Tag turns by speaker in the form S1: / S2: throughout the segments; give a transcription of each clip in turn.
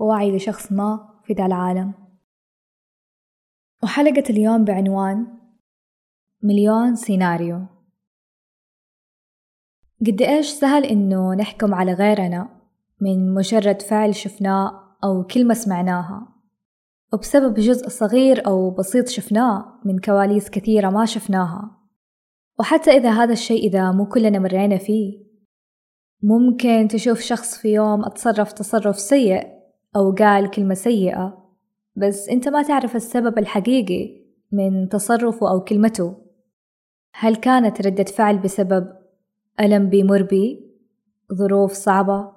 S1: ووعي لشخص ما في ذا العالم. وحلقة اليوم بعنوان مليون سيناريو. قد إيش سهل إنه نحكم على غيرنا من مجرد فعل شفناه أو كلمة سمعناها؟ وبسبب جزء صغير أو بسيط شفناه من كواليس كثيرة ما شفناها. وحتى إذا هذا الشيء إذا مو كلنا مرينا فيه ممكن تشوف شخص في يوم أتصرف تصرف سيء أو قال كلمة سيئة بس أنت ما تعرف السبب الحقيقي من تصرفه أو كلمته. هل كانت ردة فعل بسبب ألم بيمر بي ظروف صعبة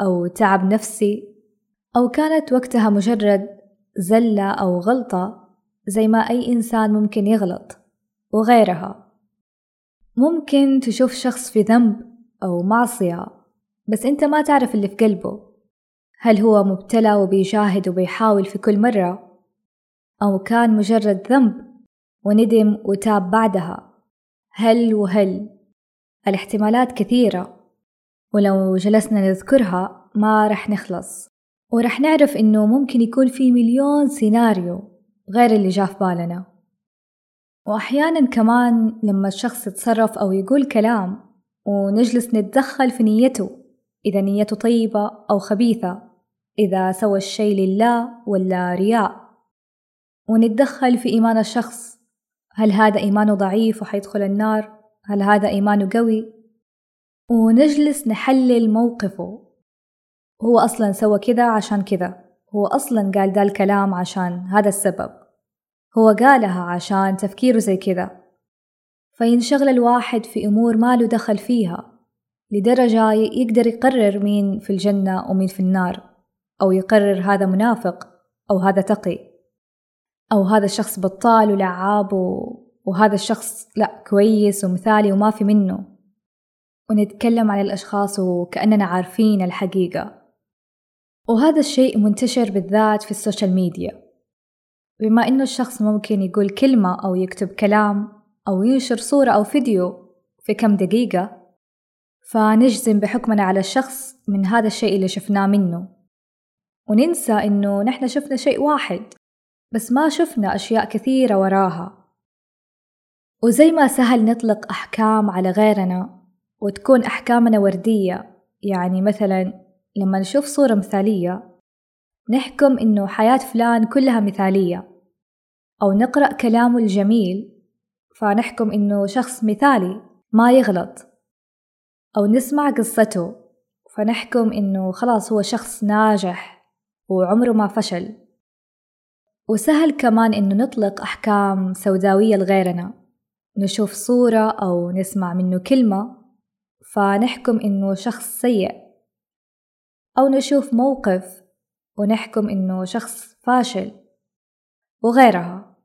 S1: أو تعب نفسي أو كانت وقتها مجرد زلة أو غلطة زي ما أي إنسان ممكن يغلط وغيرها؟ ممكن تشوف شخص في ذنب أو معصية بس أنت ما تعرف اللي في قلبه. هل هو مبتلى وبيجاهد وبيحاول في كل مرة؟ أو كان مجرد ذنب وندم وتاب بعدها؟ هل وهل؟ الاحتمالات كثيرة. ولو جلسنا نذكرها ما رح نخلص. ورح نعرف إنه ممكن يكون في مليون سيناريو غير اللي جاء في بالنا. وأحيانا كمان لما الشخص يتصرف أو يقول كلام ونجلس نتدخل في نيته إذا نيته طيبة أو خبيثة. إذا سوى الشي لله ولا رياء. ونتدخل في إيمان الشخص. هل هذا إيمانه ضعيف وحيدخل النار؟ هل هذا إيمانه قوي؟ ونجلس نحلل موقفه. هو أصلا سوى كذا عشان كذا. هو أصلا قال ذا الكلام عشان هذا السبب. هو قالها عشان تفكيره زي كذا. فينشغل الواحد في أمور ما له دخل فيها لدرجة يقدر يقرر مين في الجنة ومين في النار. أو يقرر هذا منافق أو هذا تقي أو هذا الشخص بطال ولعاب. وهذا الشخص لا كويس ومثالي وما في منه. ونتكلم عن الأشخاص وكأننا عارفين الحقيقة. وهذا الشيء منتشر بالذات في ال social media. بما إنه الشخص ممكن يقول كلمة أو يكتب كلام أو ينشر صورة أو فيديو في كم دقيقة فنجزم بحكمنا على الشخص من هذا الشيء اللي شفناه منه. وننسى إنه نحن شفنا شيء واحد بس ما شفنا أشياء كثيرة وراها. وزي ما سهل نطلق أحكام على غيرنا وتكون أحكامنا وردية يعني مثلا لما نشوف صورة مثالية نحكم إنه حياة فلان كلها مثالية أو نقرأ كلامه الجميل فنحكم إنه شخص مثالي ما يغلط أو نسمع قصته فنحكم إنه خلاص هو شخص ناجح. وعمره ما فشل. وسهل كمان إنه نطلق أحكام سوداوية لغيرنا. نشوف صورة أو نسمع منه كلمة فنحكم إنه شخص سيء. أو نشوف موقف ونحكم إنه شخص فاشل وغيرها.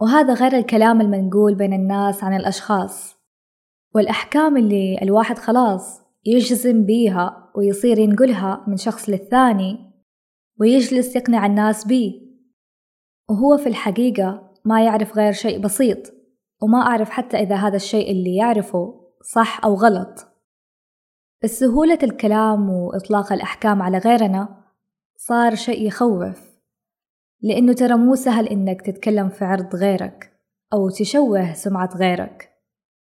S1: وهذا غير الكلام المنقول بين الناس عن الأشخاص. والأحكام اللي الواحد خلاص يجزم بيها ويصير ينقلها من شخص للثاني ويجلس يقنع الناس بيه وهو في الحقيقة ما يعرف غير شيء بسيط وما أعرف حتى إذا هذا الشيء اللي يعرفه صح أو غلط. بس سهولة الكلام وإطلاق الأحكام على غيرنا صار شيء يخوف لأنه ترى مو سهل إنك تتكلم في عرض غيرك أو تشوه سمعة غيرك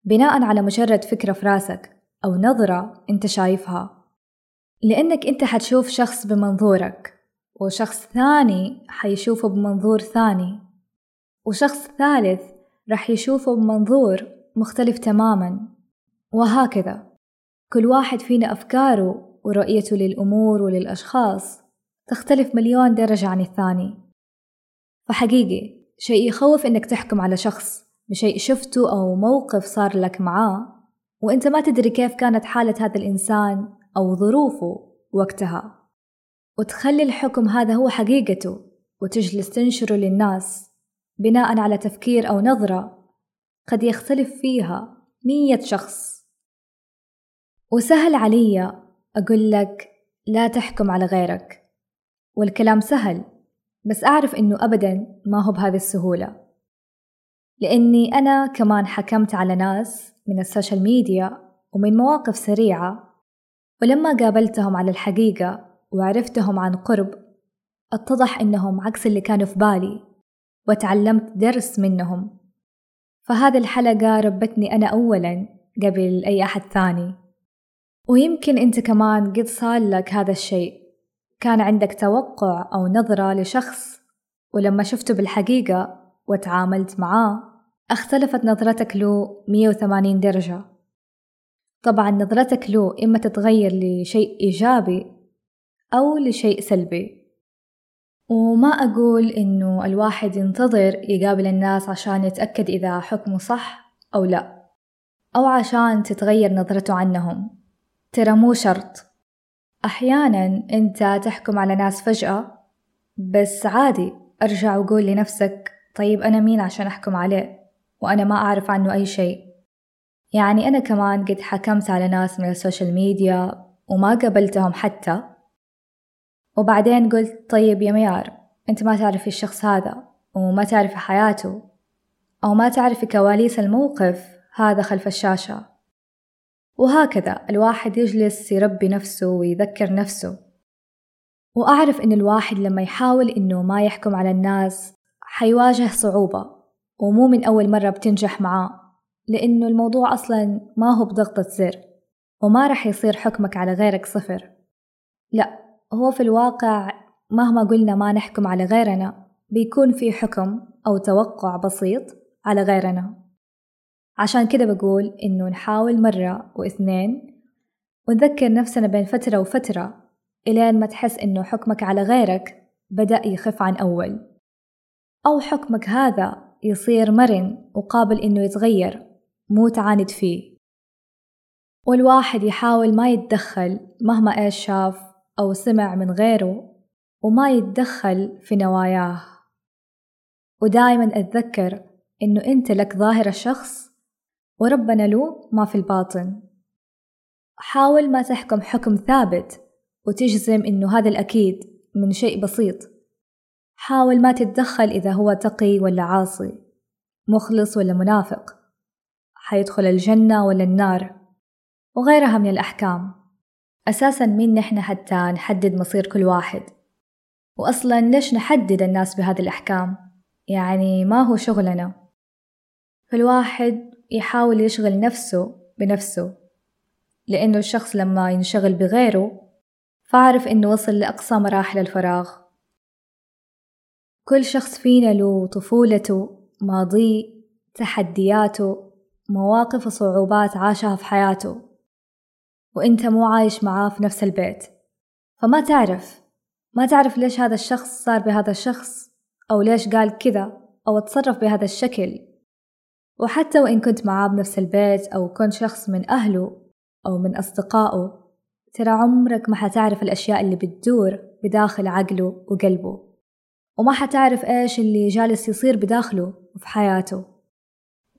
S1: بناء على مجرد فكرة في راسك أو نظرة أنت شايفها. لأنك أنت حتشوف شخص بمنظورك. وشخص ثاني حيشوفه بمنظور ثاني وشخص ثالث رح يشوفه بمنظور مختلف تماما. وهكذا كل واحد فينا أفكاره ورؤيته للأمور وللأشخاص تختلف مليون درجة عن الثاني. فحقيقي شيء يخوف إنك تحكم على شخص بشيء شفته أو موقف صار لك معاه وإنت ما تدري كيف كانت حالة هذا الإنسان أو ظروفه وقتها. وتخلي الحكم هذا هو حقيقته وتجلس تنشره للناس بناء على تفكير أو نظرة قد يختلف فيها مية شخص. وسهل علي أقول لك لا تحكم على غيرك والكلام سهل بس أعرف إنه أبدا ما هو بهذه السهولة. لأني أنا كمان حكمت على ناس من السوشيال ميديا ومن مواقف سريعة ولما قابلتهم على الحقيقة وعرفتهم عن قرب اتضح إنهم عكس اللي كانوا في بالي وتعلمت درس منهم. فهذه الحلقة ربتني أنا أولا قبل أي أحد ثاني. ويمكن أنت كمان قد صار لك هذا الشيء. كان عندك توقع أو نظرة لشخص ولما شفته بالحقيقة وتعاملت معاه اختلفت نظرتك له 180 درجة. طبعا نظرتك له إما تتغير لشيء إيجابي أو لشيء سلبي. وما أقول إنه الواحد ينتظر يقابل الناس عشان يتأكد إذا حكمه صح أو لا أو عشان تتغير نظرته عنهم. ترى مو شرط. أحيانا أنت تحكم على ناس فجأة بس عادي أرجع وقول لنفسك طيب أنا مين عشان أحكم عليه؟ وأنا ما أعرف عنه أي شيء. يعني أنا كمان قد حكمت على ناس من ال social media وما قبلتهم حتى. وبعدين قلت طيب يا ميار أنت ما تعرفي الشخص هذا وما تعرفي حياته أو ما تعرفي كواليس الموقف هذا خلف الشاشة. وهكذا الواحد يجلس يربي نفسه ويذكر نفسه. وأعرف إن الواحد لما يحاول إنه ما يحكم على الناس حيواجه صعوبة ومو من أول مرة بتنجح معاه لأنه الموضوع أصلا ما هو بضغطة زر وما رح يصير حكمك على غيرك صفر. لا هو في الواقع مهما قلنا ما نحكم على غيرنا بيكون في حكم أو توقع بسيط على غيرنا. عشان كده بقول إنه نحاول مرة واثنين ونذكر نفسنا بين فترة وفترة إلين ما تحس إنه حكمك على غيرك بدأ يخف عن أول. أو حكمك هذا يصير مرن وقابل إنه يتغير مو تعاند فيه. والواحد يحاول ما يتدخل مهما إيش شاف أو سمع من غيره وما يتدخل في نواياه. ودائما أتذكر إنه أنت لك ظاهر الشخص وربنا له ما في الباطن. حاول ما تحكم حكم ثابت وتجزم إنه هذا الأكيد من شيء بسيط. حاول ما تتدخل إذا هو تقي ولا عاصي مخلص ولا منافق. حيدخل الجنة ولا النار وغيرها من الأحكام. أساسا مين نحن حتى نحدد مصير كل واحد. وأصلا ليش نحدد الناس بهذه الأحكام؟ يعني ما هو شغلنا. فالواحد يحاول يشغل نفسه بنفسه لأنه الشخص لما ينشغل بغيره فعرف إنه وصل لأقصى مراحل الفراغ. كل شخص فينا له طفولته ماضيه تحدياته مواقف وصعوبات عاشها في حياته. وإنت مو عايش معاه في نفس البيت. فما تعرف ما تعرف ليش هذا الشخص صار بهذا الشخص أو ليش قال كذا أو تصرف بهذا الشكل. وحتى وإن كنت معاه بنفس البيت أو كنت شخص من أهله أو من أصدقائه ترى عمرك ما حتعرف الأشياء اللي بتدور بداخل عقله وقلبه. وما حتعرف إيش اللي جالس يصير بداخله وفي حياته.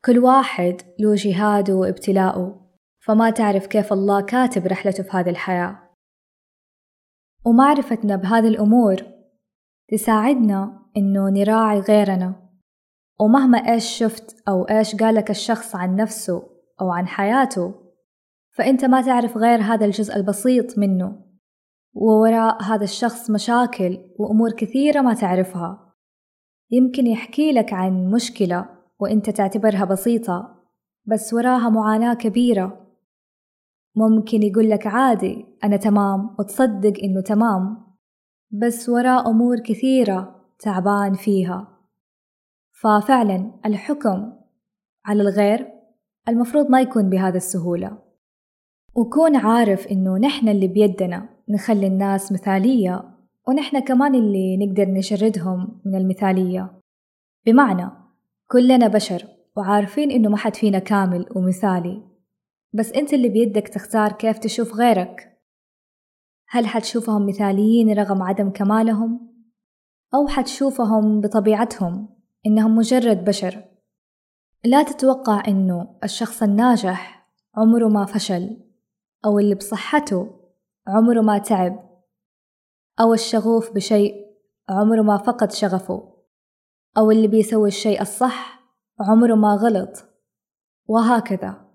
S1: كل واحد له جهاده وابتلاءه فما تعرف كيف الله كاتب رحلته في هذه الحياة. ومعرفتنا بهذه الأمور تساعدنا إنه نراعي غيرنا. ومهما إيش شفت أو إيش قالك الشخص عن نفسه أو عن حياته فأنت ما تعرف غير هذا الجزء البسيط منه. ووراء هذا الشخص مشاكل وأمور كثيرة ما تعرفها. يمكن يحكي لك عن مشكلة وأنت تعتبرها بسيطة بس وراها معاناة كبيرة. ممكن يقول لك عادي أنا تمام وتصدق إنه تمام. بس وراء أمور كثيرة تعبان فيها. ففعلا الحكم على الغير المفروض ما يكون بهذا السهولة. وكون عارف إنه نحن اللي بيدنا نخلي الناس مثالية ونحن كمان اللي نقدر نشردهم من المثالية. بمعنى كلنا بشر وعارفين إنه ما حد فينا كامل ومثالي. بس أنت اللي بيدك تختار كيف تشوف غيرك. هل حتشوفهم مثاليين رغم عدم كمالهم؟ أو حتشوفهم بطبيعتهم إنهم مجرد بشر؟ لا تتوقع إنه الشخص الناجح عمره ما فشل أو اللي بصحته عمره ما تعب أو الشغوف بشيء عمره ما فقد شغفه أو اللي بيسوي الشيء الصح عمره ما غلط وهكذا.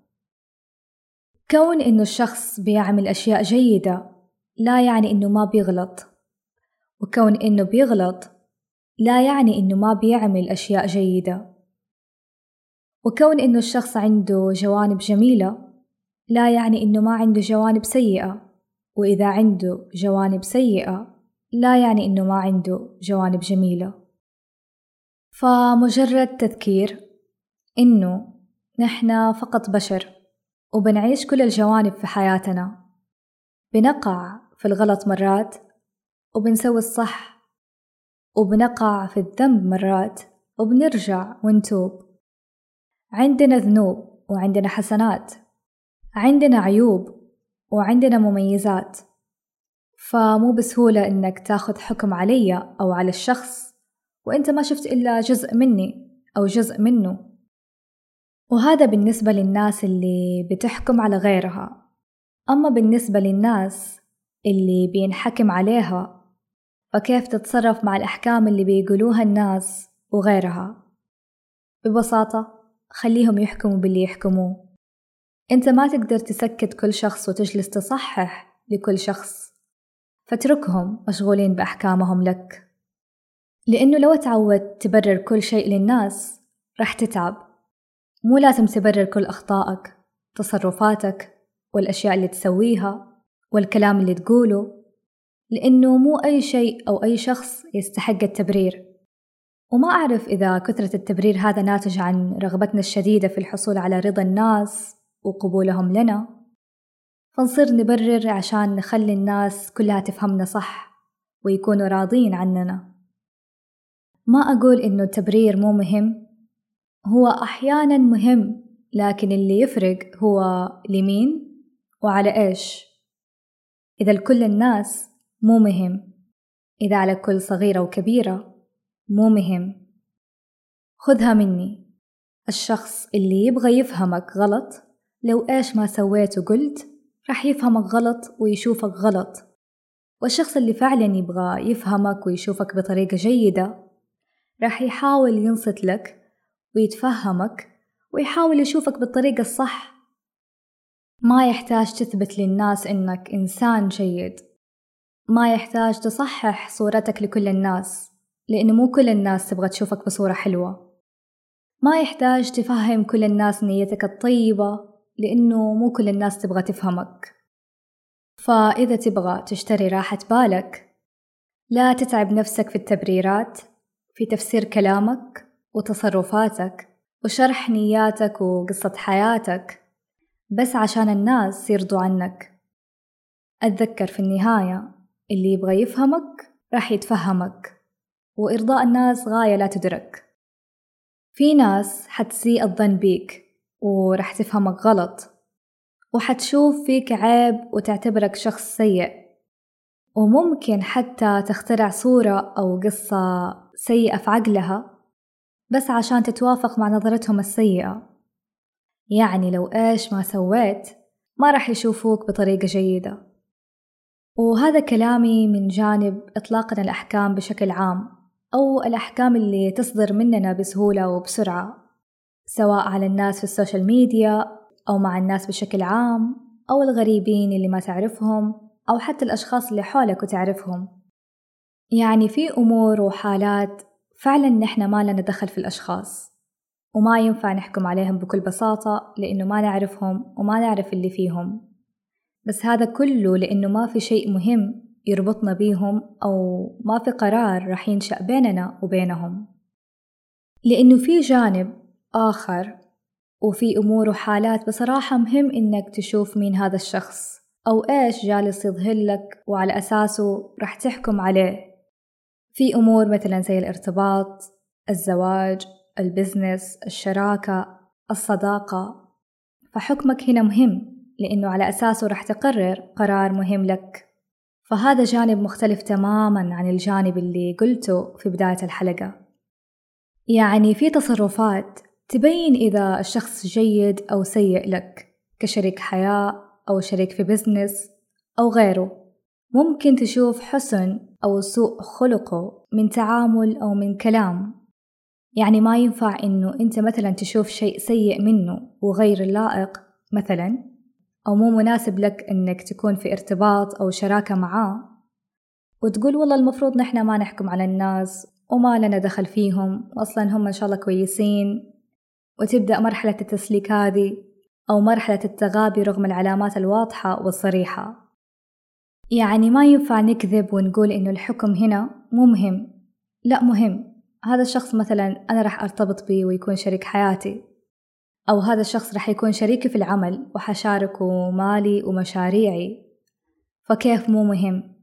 S1: كون إنه الشخص بيعمل أشياء جيدة لا يعني إنه ما بيغلط. وكون إنه بيغلط لا يعني إنه ما بيعمل أشياء جيدة. وكون إنه الشخص عنده جوانب جميلة لا يعني إنه ما عنده جوانب سيئة. وإذا عنده جوانب سيئة لا يعني إنه ما عنده جوانب جميلة. فمجرد تذكير إنه نحن فقط بشر. وبنعيش كل الجوانب في حياتنا. بنقع في الغلط مرات وبنسوي الصح وبنقع في الذنب مرات وبنرجع ونتوب. عندنا ذنوب وعندنا حسنات. عندنا عيوب وعندنا مميزات. فمو بسهولة إنك تاخذ حكم علي أو على الشخص وإنت ما شفت إلا جزء مني أو جزء منه. وهذا بالنسبة للناس اللي بتحكم على غيرها. أما بالنسبة للناس اللي بينحكم عليها فكيف تتصرف مع الأحكام اللي بيقولوها الناس وغيرها؟ ببساطة خليهم يحكموا باللي يحكموه. أنت ما تقدر تسكت كل شخص وتجلس تصحح لكل شخص. فاتركهم مشغولين بأحكامهم لك. لأنه لو تعودت تبرر كل شيء للناس رح تتعب. مو لازم تبرر كل أخطائك تصرفاتك والأشياء اللي تسويها والكلام اللي تقوله لأنه مو أي شيء أو أي شخص يستحق التبرير. وما أعرف إذا كثرة التبرير هذا ناتج عن رغبتنا الشديدة في الحصول على رضا الناس وقبولهم لنا. فنصير نبرر عشان نخلي الناس كلها تفهمنا صح ويكونوا راضين عننا. ما أقول إنه التبرير مو مهم هو أحيانا مهم لكن اللي يفرق هو لمين وعلى إيش. إذا لكل الناس مو مهم. إذا على كل صغيرة وكبيرة مو مهم. خذها مني. الشخص اللي يبغى يفهمك غلط لو إيش ما سويت وقلت راح يفهمك غلط ويشوفك غلط. والشخص اللي فعلا يبغى يفهمك ويشوفك بطريقة جيدة راح يحاول ينصت لك ويتفهمك ويحاول يشوفك بالطريقة الصح. ما يحتاج تثبت للناس إنك إنسان جيد. ما يحتاج تصحح صورتك لكل الناس لأنه مو كل الناس تبغى تشوفك بصورة حلوة. ما يحتاج تفهم كل الناس نيتك الطيبة لأنه مو كل الناس تبغى تفهمك. فإذا تبغى تشتري راحة بالك لا تتعب نفسك في التبريرات في تفسير كلامك وتصرفاتك وشرح نياتك وقصة حياتك بس عشان الناس يرضوا عنك. أتذكر في النهاية اللي يبغى يفهمك راح يتفهمك وإرضاء الناس غاية لا تدرك. في ناس حتسيء الظن بيك ورح تفهمك غلط وحتشوف فيك عيب وتعتبرك شخص سيء. وممكن حتى تخترع صورة أو قصة سيئة في عقلها بس عشان تتوافق مع نظرتهم السيئة. يعني لو إيش ما سويت ما راح يشوفوك بطريقة جيدة. وهذا كلامي من جانب إطلاقنا الأحكام بشكل عام أو الأحكام اللي تصدر مننا بسهولة وبسرعة سواء على الناس في ال social media أو مع الناس بشكل عام أو الغريبين اللي ما تعرفهم أو حتى الأشخاص اللي حولك وتعرفهم. يعني في أمور وحالات فعلا نحن ما لنا دخل في الأشخاص وما ينفع نحكم عليهم بكل بساطة لأنه ما نعرفهم وما نعرف اللي فيهم. بس هذا كله لأنه ما في شيء مهم يربطنا بيهم أو ما في قرار رح ينشأ بيننا وبينهم. لأنه في جانب آخر وفي أمور وحالات بصراحة مهم إنك تشوف مين هذا الشخص أو إيش جالس يظهر لك وعلى أساسه رح تحكم عليه. في أمور مثلا زي الارتباط الزواج البزنس الشراكة الصداقة. فحكمك هنا مهم لأنه على أساسه رح تقرر قرار مهم لك. فهذا جانب مختلف تماما عن الجانب اللي قلته في بداية الحلقة. يعني في تصرفات تبين إذا الشخص جيد أو سيء لك كشريك حياة أو شريك في بزنس أو غيره. ممكن تشوف حسن أو سوء خلقه من تعامل أو من كلام. يعني ما ينفع إنه أنت مثلا تشوف شيء سيء منه وغير لائق مثلا أو مو مناسب لك إنك تكون في ارتباط أو شراكة معاه. وتقول والله المفروض نحن ما نحكم على الناس وما لنا دخل فيهم وأصلا هم إن شاء الله كويسين. وتبدأ مرحلة التسليك هذه أو مرحلة التغابي رغم العلامات الواضحة والصريحة. يعني ما ينفع نكذب ونقول إنه الحكم هنا مو مهم. لا مهم. هذا الشخص مثلا أنا راح أرتبط به ويكون شريك حياتي. أو هذا الشخص راح يكون شريكي في العمل وحشاركه مالي ومشاريعي. فكيف مو مهم؟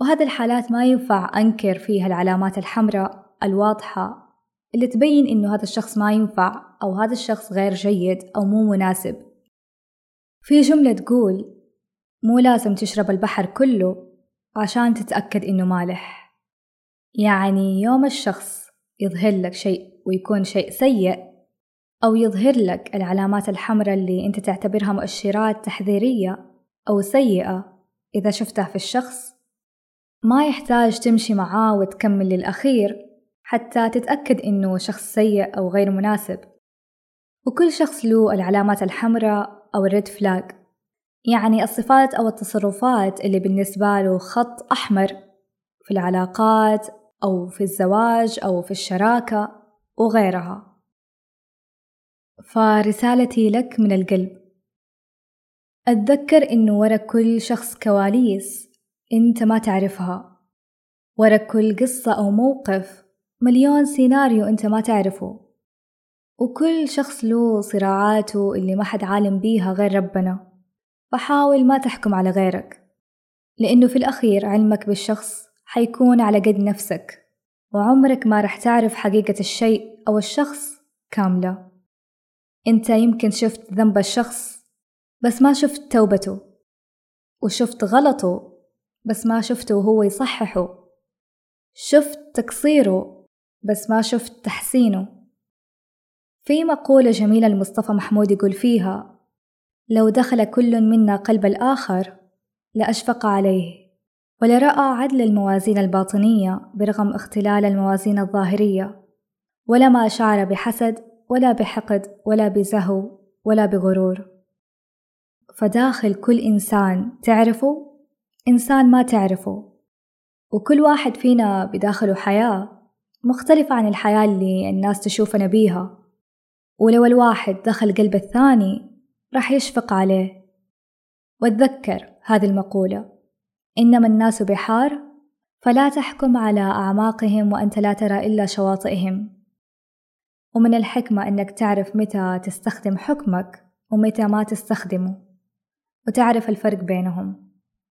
S1: وهذه الحالات ما ينفع أنكر فيها العلامات الحمراء الواضحة اللي تبين إنه هذا الشخص ما ينفع أو هذا الشخص غير جيد أو مو مناسب. في جملة تقول مو لازم تشرب البحر كله عشان تتأكد إنه مالح. يعني يوم الشخص يظهر لك شيء ويكون شيء سيء أو يظهر لك العلامات الحمراء اللي أنت تعتبرها مؤشرات تحذيرية أو سيئة إذا شفتها في الشخص ما يحتاج تمشي معاه وتكمل للأخير حتى تتأكد إنه شخص سيء أو غير مناسب. وكل شخص له العلامات الحمراء أو الريد فلاج يعني الصفات أو التصرفات اللي بالنسبة له خط أحمر في العلاقات أو في الزواج أو في الشراكة وغيرها. فرسالتي لك من القلب. أتذكر إنه ورا كل شخص كواليس أنت ما تعرفها. ورا كل قصة أو موقف مليون سيناريو أنت ما تعرفه. وكل شخص له صراعاته اللي ما حد عالم بيها غير ربنا. فحاول ما تحكم على غيرك لأنه في الأخير علمك بالشخص حيكون على قد نفسك وعمرك ما رح تعرف حقيقة الشيء أو الشخص كاملة. أنت يمكن شفت ذنب الشخص بس ما شفت توبته وشفت غلطه بس ما شفته وهو يصححه. شفت تقصيره بس ما شفت تحسينه. في مقولة جميلة لمصطفى محمود يقول فيها لو دخل كل منا قلب الآخر لأشفق عليه. ولرأى عدل الموازين الباطنية برغم اختلال الموازين الظاهرية. ولما شعر بحسد ولا بحقد ولا بزهو ولا بغرور. فداخل كل إنسان تعرفه؟ إنسان ما تعرفه. وكل واحد فينا بداخله حياة مختلفة عن الحياة اللي الناس تشوفنا بيها ولو الواحد دخل قلب الثاني راح يشفق عليه. واتذكر هذه المقولة إنما الناس بحار فلا تحكم على أعماقهم وأنت لا ترى إلا شواطئهم. ومن الحكمة أنك تعرف متى تستخدم حكمك ومتى ما تستخدمه وتعرف الفرق بينهم.